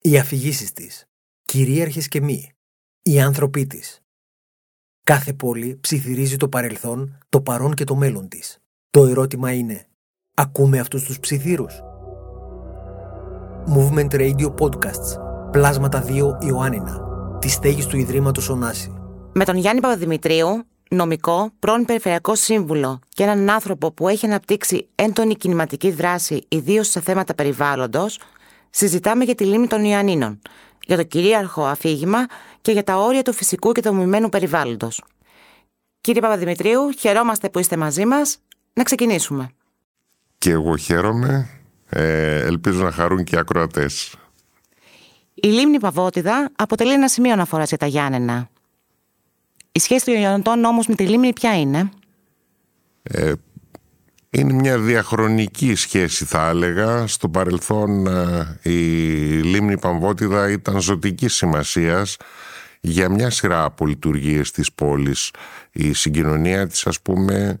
οι αφηγήσεις της, κυρίαρχες και μη, οι άνθρωποι της. Κάθε πόλη ψιθυρίζει το παρελθόν, το παρόν και το μέλλον της. Το ερώτημα είναι, ακούμε αυτούς τους ψιθύρους; Movement Radio Podcasts, Πλάσματα 2 Ιωάννινα, τη στέγης του Ιδρύματος Ωνάση. Με τον Γιάννη Παπαδημητρίου, νομικό, πρώην Περιφερειακό Σύμβουλο και έναν άνθρωπο που έχει αναπτύξει έντονη κινηματική δράση, ιδίως σε θέματα περιβάλλοντος, συζητάμε για τη λίμνη των Ιωαννίνων, για το κυρίαρχο αφήγημα και για τα όρια του φυσικού και του μοιημένου περιβάλλοντος. Κύριε Παπαδημητρίου, χαιρόμαστε που είστε μαζί μας. Να ξεκινήσουμε. Και εγώ χαίρομαι. Ε, ελπίζω να χαρούν και οι ακροατές. Η λίμνη Παβότιδα αποτελεί ένα σημείο αναφοράς για τα Γιάννενα. Η σχέση των Ιωαννητών όμως με τη λίμνη ποια είναι; Ε, είναι μια διαχρονική σχέση θα έλεγα. Στο παρελθόν ε, η λίμνη Παμβότιδα ήταν ζωτική σημασίας για μια σειρά από λειτουργίες της πόλης. Η συγκοινωνία της ας πούμε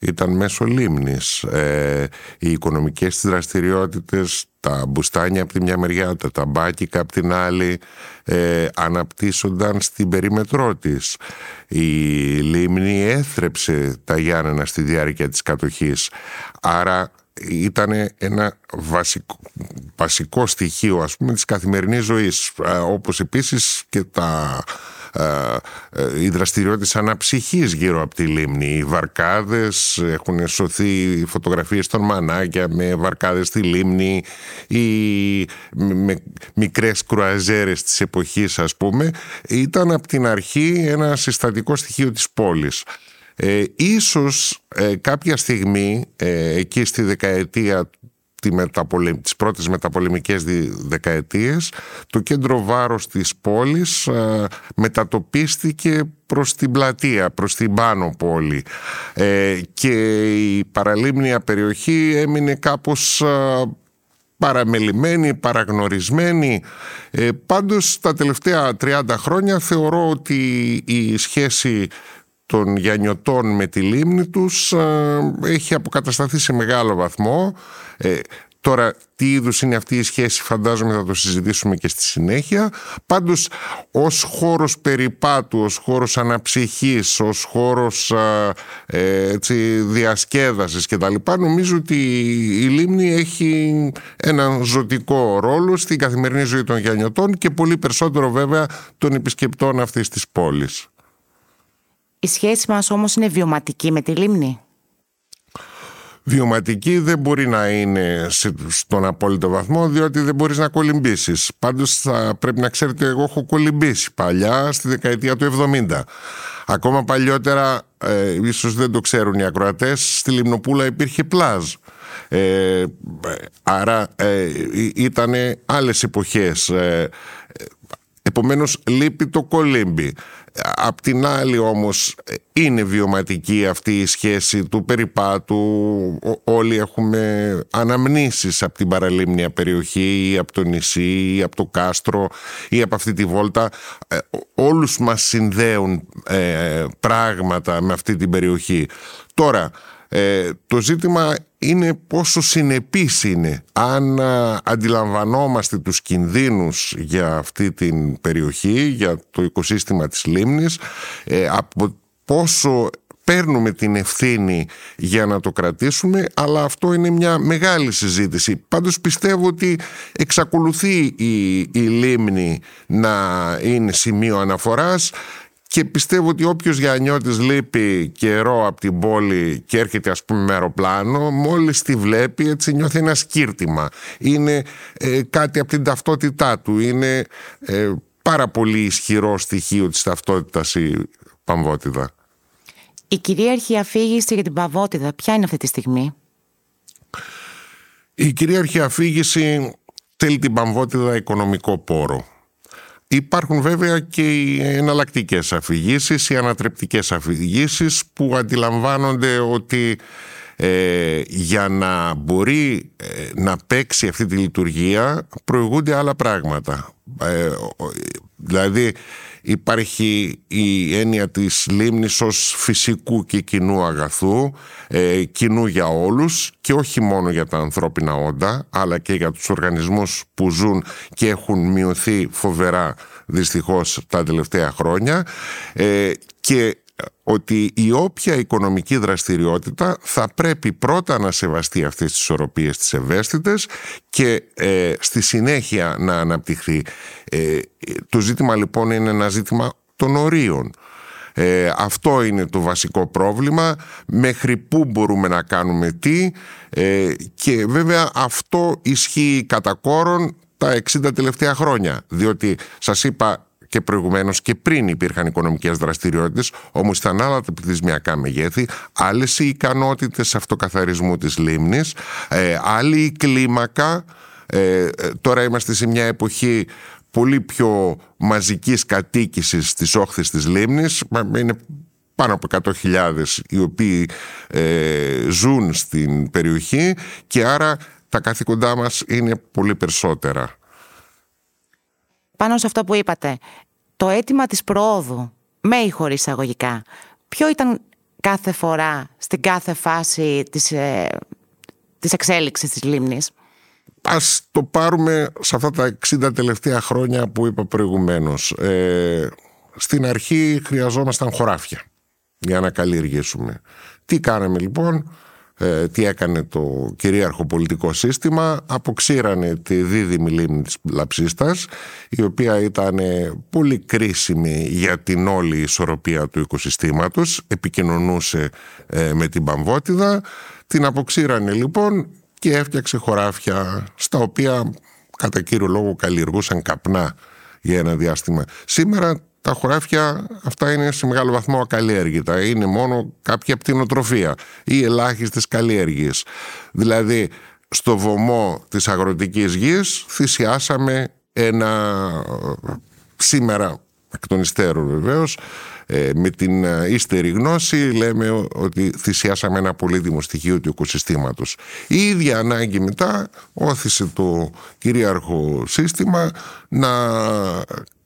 ήταν μέσω λίμνης. Ε, οι οικονομικές της δραστηριότητες, τα μπουστάνια από τη μια μεριά, τα ταμπάκικα από την άλλη, ε, αναπτύσσονταν στην περίμετρό της. Η λίμνη έθρεψε τα Γιάννενα στη διάρκεια της κατοχής. Άρα ήταν ένα βασικό, βασικό στοιχείο ας πούμε της καθημερινής ζωής ε, όπως επίσης και τα ε, ε, οι δραστηριότητες αναψυχής γύρω από τη λίμνη. Οι βαρκάδες έχουν σωθεί φωτογραφίες των μανάκια με βαρκάδες στη λίμνη ή με μικρές κρουαζέρες της εποχής ας πούμε. Ήταν από την αρχή ένα συστατικό στοιχείο της πόλης. Ε, ίσως ε, κάποια στιγμή ε, εκεί στη δεκαετία τη μεταπολε... τις πρώτες μεταπολεμικές δεκαετίες το κέντρο βάρος της πόλης ε, μετατοπίστηκε προς την πλατεία, προς την πάνω πόλη ε, και η παραλίμνια περιοχή έμεινε κάπως ε, παραμελημένη, παραγνωρισμένη. Ε, πάντως τα τελευταία 30 χρόνια θεωρώ ότι η σχέση των Γιαννιωτών με τη λίμνη τους έχει αποκατασταθεί σε μεγάλο βαθμό. Ε, τώρα τι είδους είναι αυτή η σχέση φαντάζομαι θα το συζητήσουμε και στη συνέχεια. Πάντως ως χώρος περιπάτου, ως χώρος αναψυχής, ως χώρος ε, έτσι, διασκέδασης και τα λοιπά νομίζω ότι η λίμνη έχει έναν ζωτικό ρόλο στην καθημερινή ζωή των Γιαννιωτών και πολύ περισσότερο βέβαια των επισκεπτών αυτής της πόλης. Η σχέση μας όμως είναι βιωματική με τη λίμνη. Βιωματική δεν μπορεί να είναι στον απόλυτο βαθμό διότι δεν μπορείς να κολυμπήσεις. Πάντως θα πρέπει να ξέρετε εγώ έχω κολυμπήσει παλιά στη δεκαετία του 70. Ακόμα παλιότερα, ε, ίσως δεν το ξέρουν οι ακροατές, στη Λιμνοπούλα υπήρχε πλάζ. Ε, άρα ε, ήταν άλλες εποχές. Ε, επομένως λείπει το κολύμπι. Απ' την άλλη όμως είναι βιωματική αυτή η σχέση του περιπάτου. Όλοι έχουμε αναμνήσεις από την παραλίμνια περιοχή ή από το νησί ή από το κάστρο ή από αυτή τη βόλτα. Ε, όλους μας συνδέουν ε, πράγματα με αυτή την περιοχή. Τώρα ε, το ζήτημα είναι πόσο συνεπής είναι αν αντιλαμβανόμαστε τους κινδύνους για αυτή την περιοχή, για το οικοσύστημα της λίμνης, ε, από πόσο παίρνουμε την ευθύνη για να το κρατήσουμε, αλλά αυτό είναι μια μεγάλη συζήτηση. Πάντως πιστεύω ότι εξακολουθεί η, η λίμνη να είναι σημείο αναφοράς και πιστεύω ότι όποιος Γιαννιώτης λείπει καιρό από την πόλη και έρχεται ας πούμε με αεροπλάνο μόλις τη βλέπει έτσι νιώθει ένα σκύρτημα. Είναι ε, κάτι από την ταυτότητά του. Είναι ε, πάρα πολύ ισχυρό στοιχείο της ταυτότητας η Παμβότιδα. Η κυρίαρχη αφήγηση για την Παμβότιδα ποια είναι αυτή τη στιγμή; Η κυρίαρχη αφήγηση θέλει την Παμβότιδα οικονομικό πόρο. Υπάρχουν βέβαια και οι εναλλακτικές αφηγήσεις, οι ανατρεπτικές αφηγήσεις που αντιλαμβάνονται ότι ε, για να μπορεί ε, να παίξει αυτή τη λειτουργία προηγούνται άλλα πράγματα. Ε, δηλαδή υπάρχει η έννοια της λίμνης ως φυσικού και κοινού αγαθού, ε, κοινού για όλους και όχι μόνο για τα ανθρώπινα όντα, αλλά και για τους οργανισμούς που ζουν και έχουν μειωθεί φοβερά δυστυχώς τα τελευταία χρόνια. Ε, και ότι η όποια οικονομική δραστηριότητα θα πρέπει πρώτα να σεβαστεί αυτές τις ισορροπίες τις ευαίσθητες και ε, στη συνέχεια να αναπτυχθεί. Ε, το ζήτημα λοιπόν είναι ένα ζήτημα των ορίων. Ε, αυτό είναι το βασικό πρόβλημα, μέχρι πού μπορούμε να κάνουμε τι ε, και βέβαια αυτό ισχύει κατά κόρον τα 60 τελευταία χρόνια, διότι σας είπα και προηγουμένως και πριν υπήρχαν οικονομικές δραστηριότητες, όμως ήταν άλλα τα πληθυσμιακά μεγέθη, άλλες οι ικανότητες αυτοκαθαρισμού της λίμνης, ε, άλλη η κλίμακα, ε, τώρα είμαστε σε μια εποχή πολύ πιο μαζικής κατοίκησης στις όχθες της λίμνης, είναι πάνω από 100.000 οι οποίοι ε, ζουν στην περιοχή και άρα τα καθήκοντά μας είναι πολύ περισσότερα πάνω σε αυτό που είπατε, το αίτημα της προόδου, με ή χωρίς εισαγωγικά, ποιο ήταν κάθε φορά, στην κάθε φάση της, ε, της εξέλιξης της λίμνης; Ας το πάρουμε σε αυτά τα 60 τελευταία χρόνια που είπα προηγουμένως. Ε, στην αρχή χρειαζόμασταν χωράφια για να καλλιεργήσουμε. Τι κάναμε λοιπόν, ε, τι έκανε το κυρίαρχο πολιτικό σύστημα αποξήρανε τη δίδυμη λίμνη της Λαψίστας η οποία ήταν πολύ κρίσιμη για την όλη ισορροπία του οικοσυστήματος επικοινωνούσε ε, με την Παμβότιδα την αποξήρανε λοιπόν και έφτιαξε χωράφια στα οποία κατά κύριο λόγο καλλιεργούσαν καπνά για ένα διάστημα. Σήμερα τα χωράφια αυτά είναι σε μεγάλο βαθμό ακαλλιέργητα. Είναι μόνο κάποια πτυνοτροφία ή ελάχιστες καλλιέργειες. Δηλαδή, στο βωμό της αγροτικής γης θυσιάσαμε ένα σήμερα εκ των υστέρων βεβαίως ε, με την ύστερη γνώση λέμε ότι θυσιάσαμε ένα πολύτιμο στοιχείο του οικοσυστήματος. Η ίδια ανάγκη μετά όθησε το κυρίαρχο σύστημα να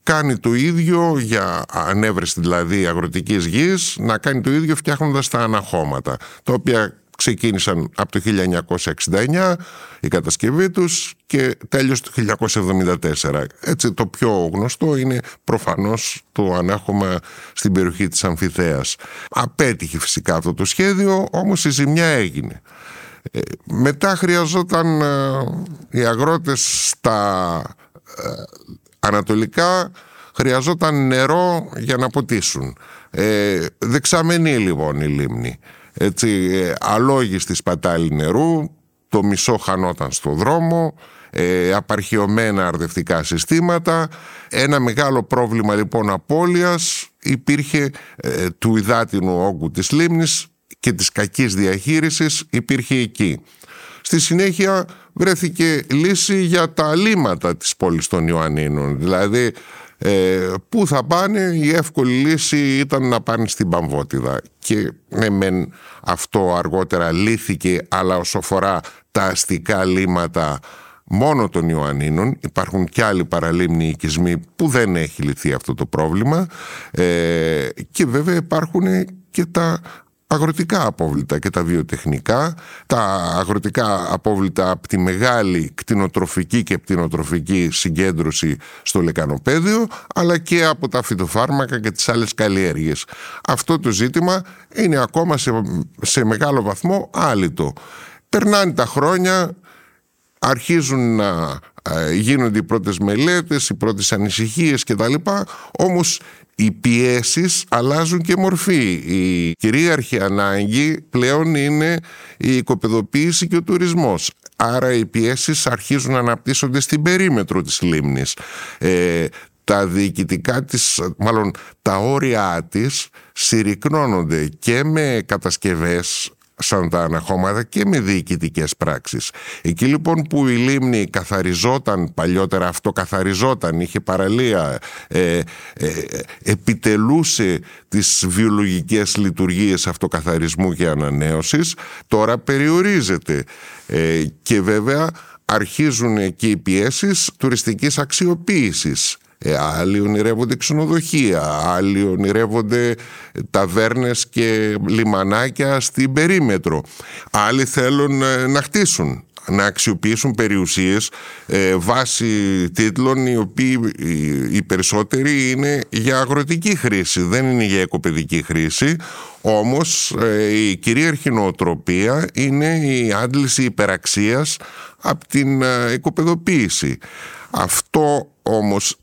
κάνει το ίδιο για ανέβρεση δηλαδή αγροτικής γης, να κάνει το ίδιο φτιάχνοντας τα αναχώματα, τα οποία ξεκίνησαν από το 1969 η κατασκευή τους και τέλειωσε το 1974. Έτσι το πιο γνωστό είναι προφανώς το ανάχωμα στην περιοχή της Αμφιθέας. Απέτυχε φυσικά αυτό το σχέδιο, όμως η ζημιά έγινε. Ε, μετά χρειαζόταν ε, οι αγρότες στα ε, ανατολικά χρειαζόταν νερό για να ποτίσουν. Ε, δεξαμενή λοιπόν η λίμνη. Έτσι, ε, αλόγιστη σπατάλη νερού, το μισό χανόταν στο δρόμο, ε, απαρχιωμένα αρδευτικά συστήματα. Ένα μεγάλο πρόβλημα λοιπόν απώλειας υπήρχε ε, του υδάτινου όγκου της λίμνης και της κακής διαχείρισης υπήρχε εκεί. Στη συνέχεια βρέθηκε λύση για τα αλήματα της πόλης των Ιωαννίνων. Δηλαδή, ε, πού θα πάνε, η εύκολη λύση ήταν να πάνε στην Παμβότιδα. Και ναι, μεν αυτό αργότερα λύθηκε, αλλά όσο αφορά τα αστικά λύματα μόνο των Ιωαννίνων, υπάρχουν και άλλοι παραλίμνοι οικισμοί που δεν έχει λυθεί αυτό το πρόβλημα ε, και βέβαια υπάρχουν και τα αγροτικά απόβλητα και τα βιοτεχνικά, τα αγροτικά απόβλητα από τη μεγάλη κτηνοτροφική και πτηνοτροφική συγκέντρωση στο λεκανοπέδιο, αλλά και από τα φυτοφάρμακα και τις άλλες καλλιέργειες. Αυτό το ζήτημα είναι ακόμα σε, σε μεγάλο βαθμό άλυτο. Περνάνε τα χρόνια, αρχίζουν να ε, γίνονται οι πρώτες μελέτες, οι πρώτες ανησυχίες κτλ. Όμως οι πιέσεις αλλάζουν και μορφή. Η κυρίαρχη ανάγκη πλέον είναι η οικοπεδοποίηση και ο τουρισμός. Άρα οι πιέσεις αρχίζουν να αναπτύσσονται στην περίμετρο της λίμνης. Ε, τα διοικητικά της, μάλλον τα όρια της συρρυκνώνονται και με κατασκευές σαν τα αναχώματα και με διοικητικές πράξεις. Εκεί λοιπόν που η λίμνη καθαριζόταν παλιότερα, αυτοκαθαριζόταν, είχε παραλία, ε, ε, επιτελούσε τις βιολογικές λειτουργίες αυτοκαθαρισμού και ανανέωσης, τώρα περιορίζεται. Ε, και βέβαια αρχίζουν εκεί οι πιέσεις τουριστικής αξιοποίησης ε, άλλοι ονειρεύονται ξενοδοχεία, άλλοι ονειρεύονται ταβέρνες και λιμανάκια στην περίμετρο. Άλλοι θέλουν ε, να χτίσουν να αξιοποιήσουν περιουσίες ε, βάσει τίτλων οι οποίοι οι περισσότεροι είναι για αγροτική χρήση, δεν είναι για οικοπαιδική χρήση όμως η κυρίαρχη νοοτροπία είναι η άντληση υπεραξίας από την οικοπεδοποίηση. Αυτό όμως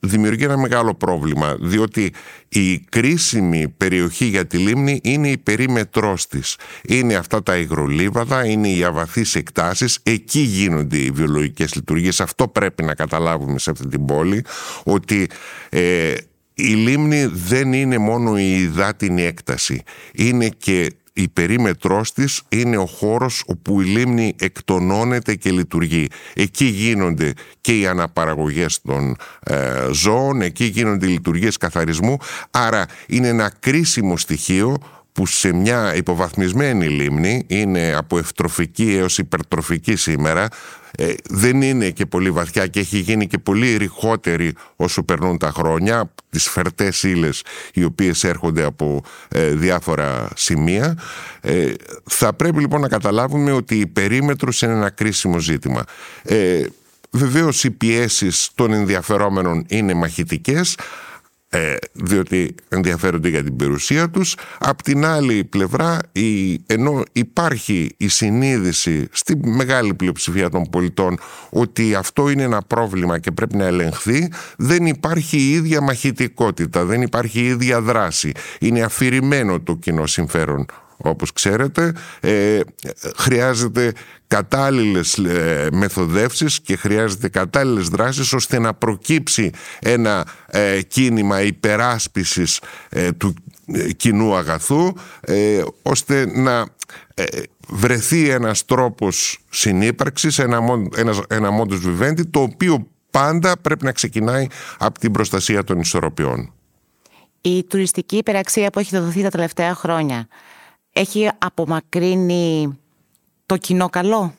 δημιουργεί ένα μεγάλο πρόβλημα διότι η κρίσιμη περιοχή για τη λίμνη είναι η περίμετρός της. Είναι αυτά τα υγρολίβαδα, είναι οι αβαθείς εκτάσεις, εκεί γίνονται οι βιολογικές λειτουργίες. Αυτό πρέπει να καταλάβουμε σε αυτή την πόλη ότι ε, η λίμνη δεν είναι μόνο η υδάτινη έκταση, είναι και η περίμετρός της είναι ο χώρος όπου η λίμνη εκτονώνεται και λειτουργεί. Εκεί γίνονται και οι αναπαραγωγές των ε, ζώων, εκεί γίνονται οι λειτουργίες καθαρισμού, άρα είναι ένα κρίσιμο στοιχείο που σε μια υποβαθμισμένη λίμνη είναι από ευτροφική έως υπερτροφική σήμερα ε, δεν είναι και πολύ βαθιά και έχει γίνει και πολύ ρηχότερη όσο περνούν τα χρόνια τις φερτές ύλες οι οποίες έρχονται από ε, διάφορα σημεία. Ε, θα πρέπει λοιπόν να καταλάβουμε ότι η περίμετρος είναι ένα κρίσιμο ζήτημα. Ε, Βεβαίως οι πιέσεις των ενδιαφερόμενων είναι μαχητικές ε, διότι ενδιαφέρονται για την περιουσία τους. Απ' την άλλη πλευρά, η, ενώ υπάρχει η συνείδηση στη μεγάλη πλειοψηφία των πολιτών ότι αυτό είναι ένα πρόβλημα και πρέπει να ελεγχθεί, δεν υπάρχει η ίδια μαχητικότητα, δεν υπάρχει η ίδια δράση. Είναι αφηρημένο το κοινό συμφέρον όπως ξέρετε ε, χρειάζεται κατάλληλες ε, μεθοδεύσεις και χρειάζεται κατάλληλες δράσεις ώστε να προκύψει ένα ε, κίνημα υπεράσπισης ε, του ε, κοινού αγαθού ε, ώστε να βρεθεί ένας τρόπος συνύπαρξης, ένα, ένας, ένα μόντος βιβέντη το οποίο πάντα πρέπει να ξεκινάει από την προστασία των ισορροπιών. Η τουριστική υπεραξία που έχει δοθεί τα τελευταία χρόνια έχει απομακρύνει το κοινό καλό;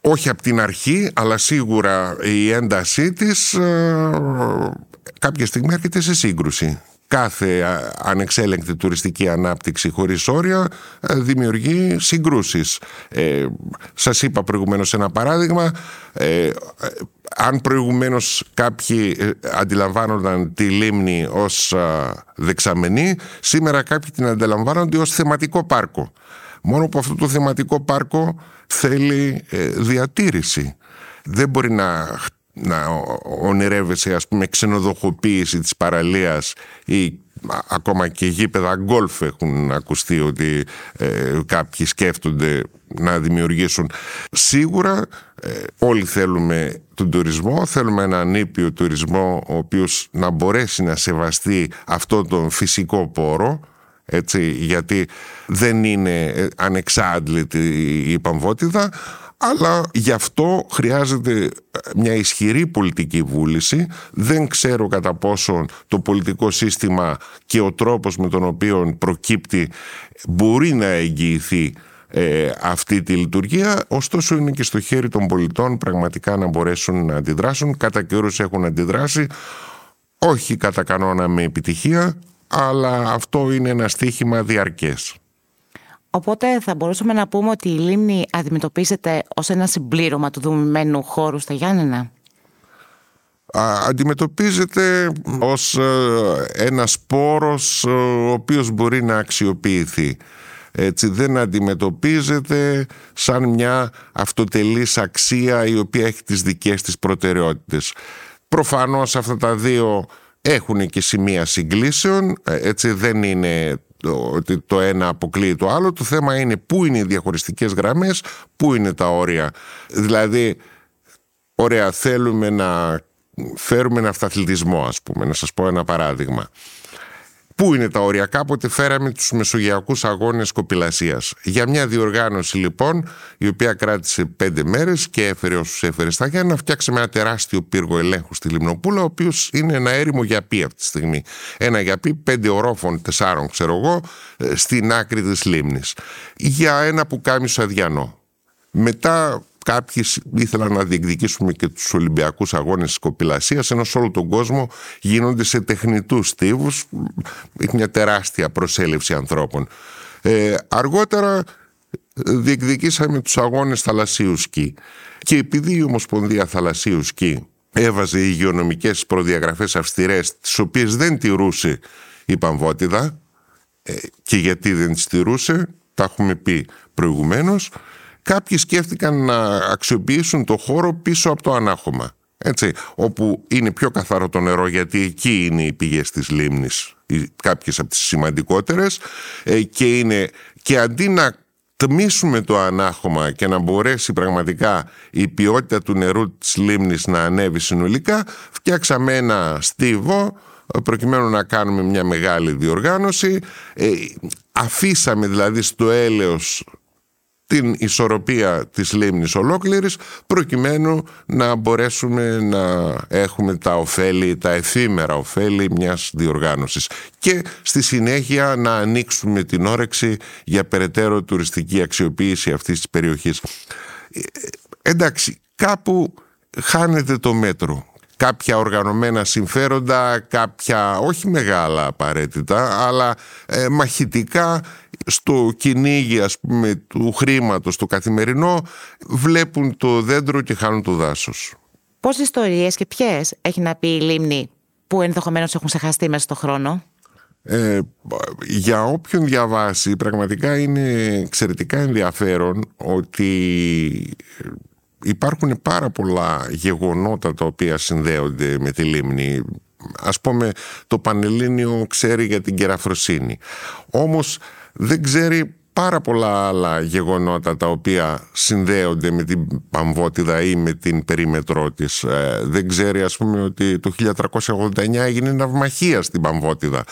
Όχι από την αρχή, αλλά σίγουρα η έντασή της ε, κάποια στιγμή έρχεται σε σύγκρουση. Κάθε ανεξέλεγκτη τουριστική ανάπτυξη χωρίς όρια ε, δημιουργεί συγκρούσεις. Ε, σας είπα προηγουμένως ένα παράδειγμα. Ε, αν προηγουμένως κάποιοι αντιλαμβάνονταν τη λίμνη ως δεξαμενή, σήμερα κάποιοι την αντιλαμβάνονται ως θεματικό πάρκο. Μόνο που αυτό το θεματικό πάρκο θέλει ε, διατήρηση. Δεν μπορεί να, να ονειρεύεσαι ας πούμε ξενοδοχοποίηση της παραλίας ή ακόμα και γήπεδα γκολφ έχουν ακουστεί ότι ε, κάποιοι σκέφτονται να δημιουργήσουν. Σίγουρα ε, όλοι θέλουμε τον τουρισμό, θέλουμε έναν ήπιο τουρισμό ο οποίος να μπορέσει να σεβαστεί αυτό τον φυσικό πόρο έτσι, γιατί δεν είναι ε, ανεξάντλητη η παμβότιδα αλλά γι' αυτό χρειάζεται ε, μια ισχυρή πολιτική βούληση. Δεν ξέρω κατά πόσο το πολιτικό σύστημα και ο τρόπος με τον οποίο προκύπτει μπορεί να εγγυηθεί ε, αυτή τη λειτουργία ωστόσο είναι και στο χέρι των πολιτών πραγματικά να μπορέσουν να αντιδράσουν κατά καιρούς έχουν αντιδράσει όχι κατά κανόνα με επιτυχία αλλά αυτό είναι ένα στίχημα διαρκές. Οπότε θα μπορούσαμε να πούμε ότι η λίμνη αντιμετωπίζεται ως ένα συμπλήρωμα του δομημένου χώρου στα Γιάννενα. Αντιμετωπίζεται ως ε, ένας σπόρος ε, ο οποίος μπορεί να αξιοποιηθεί. Έτσι δεν αντιμετωπίζεται σαν μια αυτοτελής αξία η οποία έχει τις δικές της προτεραιότητες. Προφανώς αυτά τα δύο έχουν και σημεία συγκλήσεων, ε, έτσι δεν είναι ότι το ένα αποκλείει το άλλο. Το θέμα είναι πού είναι οι διαχωριστικές γραμμές, πού είναι τα όρια. Δηλαδή, ωραία, θέλουμε να φέρουμε ένα αυταθλητισμό, ας πούμε, να σας πω ένα παράδειγμα. Πού είναι τα όρια; Κάποτε φέραμε τους μεσογειακούς αγώνες κοπηλασίας. Για μια διοργάνωση λοιπόν, η οποία κράτησε πέντε μέρες και έφερε όσους έφερε στα Γιάννα, φτιάξαμε ένα τεράστιο πύργο ελέγχου στη Λιμνοπούλα, ο οποίος είναι ένα έρημο γιαπί αυτή τη στιγμή. Ένα γιαπί πέντε ορόφων, τεσσάρων ξέρω εγώ, ε, στην άκρη της λίμνης. Για ένα πουκάμισο αδιανό. Μετά Κάποιοι ήθελαν να διεκδικήσουμε και τους Ολυμπιακούς Αγώνες της Κοπηλασίας ενώ σε όλο τον κόσμο γίνονται σε τεχνητούς στίβους έχει μια τεράστια προσέλευση ανθρώπων. Ε, αργότερα διεκδικήσαμε τους αγώνες θαλασσίου σκι και επειδή η Ομοσπονδία Θαλασσίου σκι έβαζε υγειονομικές προδιαγραφές αυστηρές τις οποίες δεν τηρούσε η Παμβότιδα ε, και γιατί δεν τις τηρούσε τα έχουμε πει προηγουμένως κάποιοι σκέφτηκαν να αξιοποιήσουν το χώρο πίσω από το ανάχωμα. Έτσι, όπου είναι πιο καθαρό το νερό γιατί εκεί είναι οι πηγές της λίμνης κάποιες από τις σημαντικότερες ε, και, είναι, και αντί να τμήσουμε το ανάχωμα και να μπορέσει πραγματικά η ποιότητα του νερού της λίμνης να ανέβει συνολικά φτιάξαμε ένα στίβο ε, προκειμένου να κάνουμε μια μεγάλη διοργάνωση ε, αφήσαμε δηλαδή στο έλεος την ισορροπία της λίμνης ολόκληρης προκειμένου να μπορέσουμε να έχουμε τα ωφέλη, τα εφήμερα ωφέλη μιας διοργάνωσης και στη συνέχεια να ανοίξουμε την όρεξη για περαιτέρω τουριστική αξιοποίηση αυτής της περιοχής. Ε, εντάξει, κάπου χάνεται το μέτρο κάποια οργανωμένα συμφέροντα, κάποια όχι μεγάλα απαραίτητα, αλλά ε, μαχητικά στο κυνήγι ας πούμε του χρήματος το καθημερινό βλέπουν το δέντρο και χάνουν το δάσος. Πόσες ιστορίες και ποιες έχει να πει η Λίμνη που ενδεχομένως έχουν ξεχαστεί μέσα στον χρόνο; Ε, για όποιον διαβάσει πραγματικά είναι εξαιρετικά ενδιαφέρον ότι υπάρχουν πάρα πολλά γεγονότα τα οποία συνδέονται με τη λίμνη. Ας πούμε το Πανελλήνιο ξέρει για την κεραφροσύνη. Όμως δεν ξέρει πάρα πολλά άλλα γεγονότα τα οποία συνδέονται με την Παμβότιδα ή με την περίμετρό της. Ε, δεν ξέρει ας πούμε ότι το 1389 έγινε ναυμαχία στην Παμβότιδα.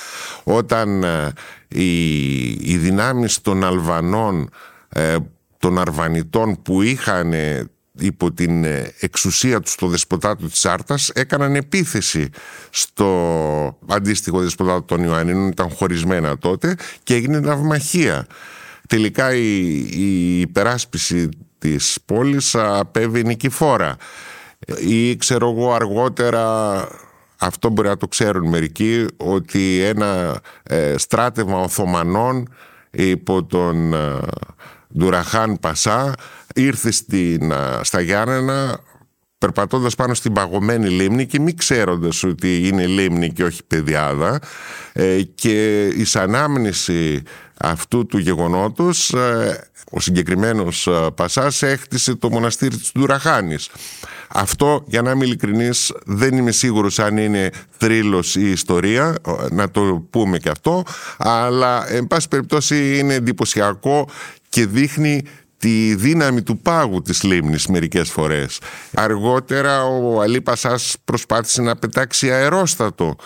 Όταν ε, οι, οι δυνάμεις των Αλβανών ε, των Αρβανιτών που είχαν υπό την ε, εξουσία τους στο δεσποτάτο της Άρτας έκαναν επίθεση στο αντίστοιχο δεσποτάτο των Ιωαννίνων ήταν χωρισμένα τότε και έγινε ναυμαχία. Τελικά η, η υπεράσπιση της πόλης απέβη νικηφόρα. Ή ξέρω εγώ αργότερα αυτό μπορεί να το ξέρουν μερικοί ότι ένα ε, στράτευμα Οθωμανών υπό τον ε, Ντουραχάν Πασά ήρθε στην, στα Γιάννενα περπατώντας πάνω στην παγωμένη λίμνη και μη ξέροντας ότι είναι λίμνη και όχι παιδιάδα ε, και η ανάμνηση αυτού του γεγονότος ε, ο συγκεκριμένος Πασάς έχτισε το μοναστήρι της Ντουραχάνης. Αυτό, για να είμαι ειλικρινής, δεν είμαι σίγουρος αν είναι θρύλος ή ιστορία, να το πούμε και αυτό, αλλά εν πάση περιπτώσει είναι εντυπωσιακό και δείχνει τη δύναμη του πάγου της λίμνης μερικές φορές. Αργότερα ο Αλή Πασάς προσπάθησε να πετάξει αερόστατο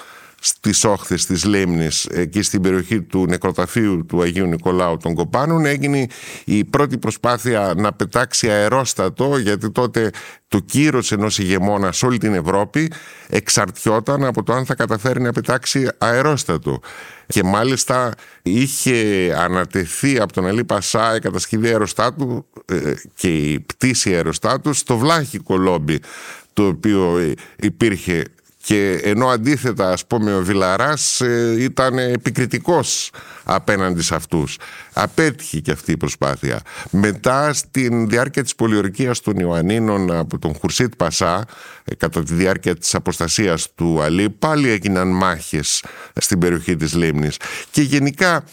στις όχθες της Λίμνης εκεί στην περιοχή του νεκροταφείου του Αγίου Νικολάου των Κοπάνων έγινε η πρώτη προσπάθεια να πετάξει αερόστατο γιατί τότε το κύρος ενός ηγεμόνα σε όλη την Ευρώπη εξαρτιόταν από το αν θα καταφέρει να πετάξει αερόστατο. Και μάλιστα είχε ανατεθεί από τον Αλή Πασά η κατασκευή αεροστάτου ε, και η πτήση αεροστάτου στο βλάχικο λόμπι το οποίο υπήρχε και ενώ αντίθετα ας πούμε ο Βιλαράς ε, ήταν επικριτικός απέναντι σε αυτούς. Απέτυχε και αυτή η προσπάθεια. Μετά στην διάρκεια της πολιορκίας των Ιωαννίνων από τον Χουρσίτ Πασά ε, κατά τη διάρκεια της αποστασίας του Αλή πάλι έγιναν μάχες στην περιοχή της Λίμνης και γενικά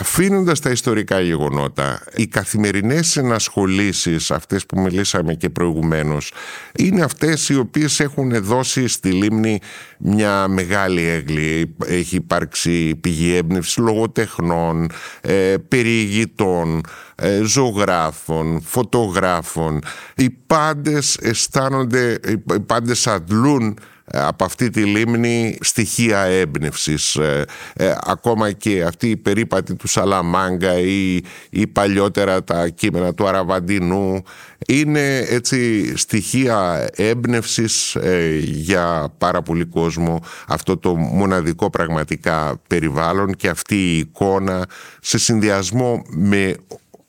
Αφήνοντας τα ιστορικά γεγονότα, οι καθημερινές ενασχολήσεις, αυτές που μιλήσαμε και προηγουμένως, είναι αυτές οι οποίες έχουν δώσει στη Λίμνη μια μεγάλη έγκλη. Έχει υπάρξει πηγή έμπνευση λογοτεχνών, ε, περιηγητών, ε, ζωγράφων, φωτογράφων. Οι πάντες αισθάνονται, οι πάντες αντλούν ε, από αυτή τη λίμνη στοιχεία έμπνευσης. Ε, ε, ακόμα και αυτή η περίπατη του Σαλαμάγκα ή, ή παλιότερα τα κείμενα του Αραβαντινού είναι έτσι στοιχεία έμπνευσης για πάρα πολύ κόσμο αυτό το μοναδικό πραγματικά περιβάλλον και αυτή η εικόνα σε συνδυασμό με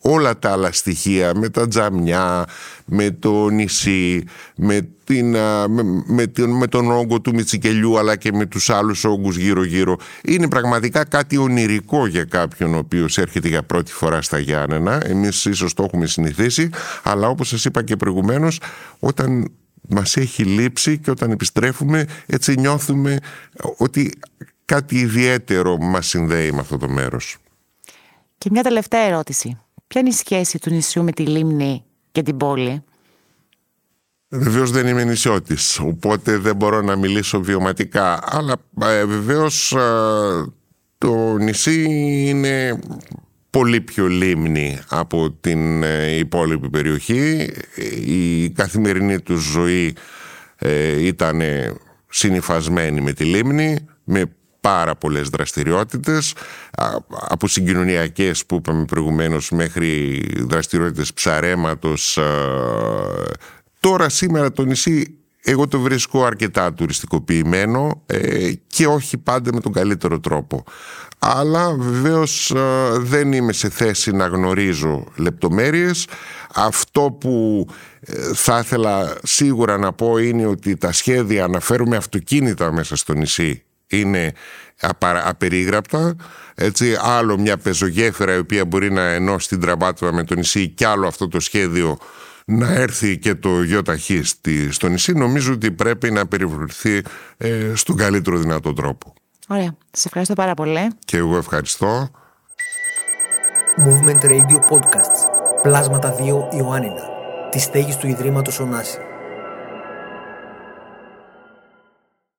όλα τα άλλα στοιχεία, με τα τζαμιά, με το νησί, με, την, με, με, τον όγκο του Μητσικελιού αλλά και με τους άλλους όγκους γύρω-γύρω. Είναι πραγματικά κάτι ονειρικό για κάποιον ο οποίος έρχεται για πρώτη φορά στα Γιάννενα. Εμείς ίσως το έχουμε συνηθίσει, αλλά όπως σας είπα και προηγουμένως, όταν μας έχει λείψει και όταν επιστρέφουμε έτσι νιώθουμε ότι κάτι ιδιαίτερο μας συνδέει με αυτό το μέρος. Και μια τελευταία ερώτηση. Ποια είναι η σχέση του νησιού με τη λίμνη και την πόλη; Βεβαίως δεν είμαι νησιώτης, οπότε δεν μπορώ να μιλήσω βιωματικά. Αλλά ε, βεβαίως ε, το νησί είναι πολύ πιο λίμνη από την ε, υπόλοιπη περιοχή. Η καθημερινή τους ζωή ε, ήταν συνειφασμένη με τη λίμνη, με πάρα πολλές δραστηριότητες από συγκοινωνιακές που είπαμε προηγουμένως μέχρι δραστηριότητες ψαρέματος τώρα σήμερα το νησί εγώ το βρίσκω αρκετά τουριστικοποιημένο ε, και όχι πάντα με τον καλύτερο τρόπο. Αλλά βεβαίως δεν είμαι σε θέση να γνωρίζω λεπτομέρειες. Αυτό που ε, θα ήθελα σίγουρα να πω είναι ότι τα σχέδια να φέρουμε αυτοκίνητα μέσα στο νησί είναι απερίγραπτα. Έτσι, άλλο μια πεζογέφυρα η οποία μπορεί να ενώσει την τραμπάτουα με το νησί και άλλο αυτό το σχέδιο να έρθει και το ΙΟΤΑΧΗ στο νησί νομίζω ότι πρέπει να περιβοληθεί ε, στον καλύτερο δυνατό τρόπο. Ωραία. Σας ευχαριστώ πάρα πολύ. Και εγώ ευχαριστώ. Movement Radio Podcasts. Πλάσματα 2 Ιωάννινα. Τη στέγη του Ιδρύματος Ωνάση.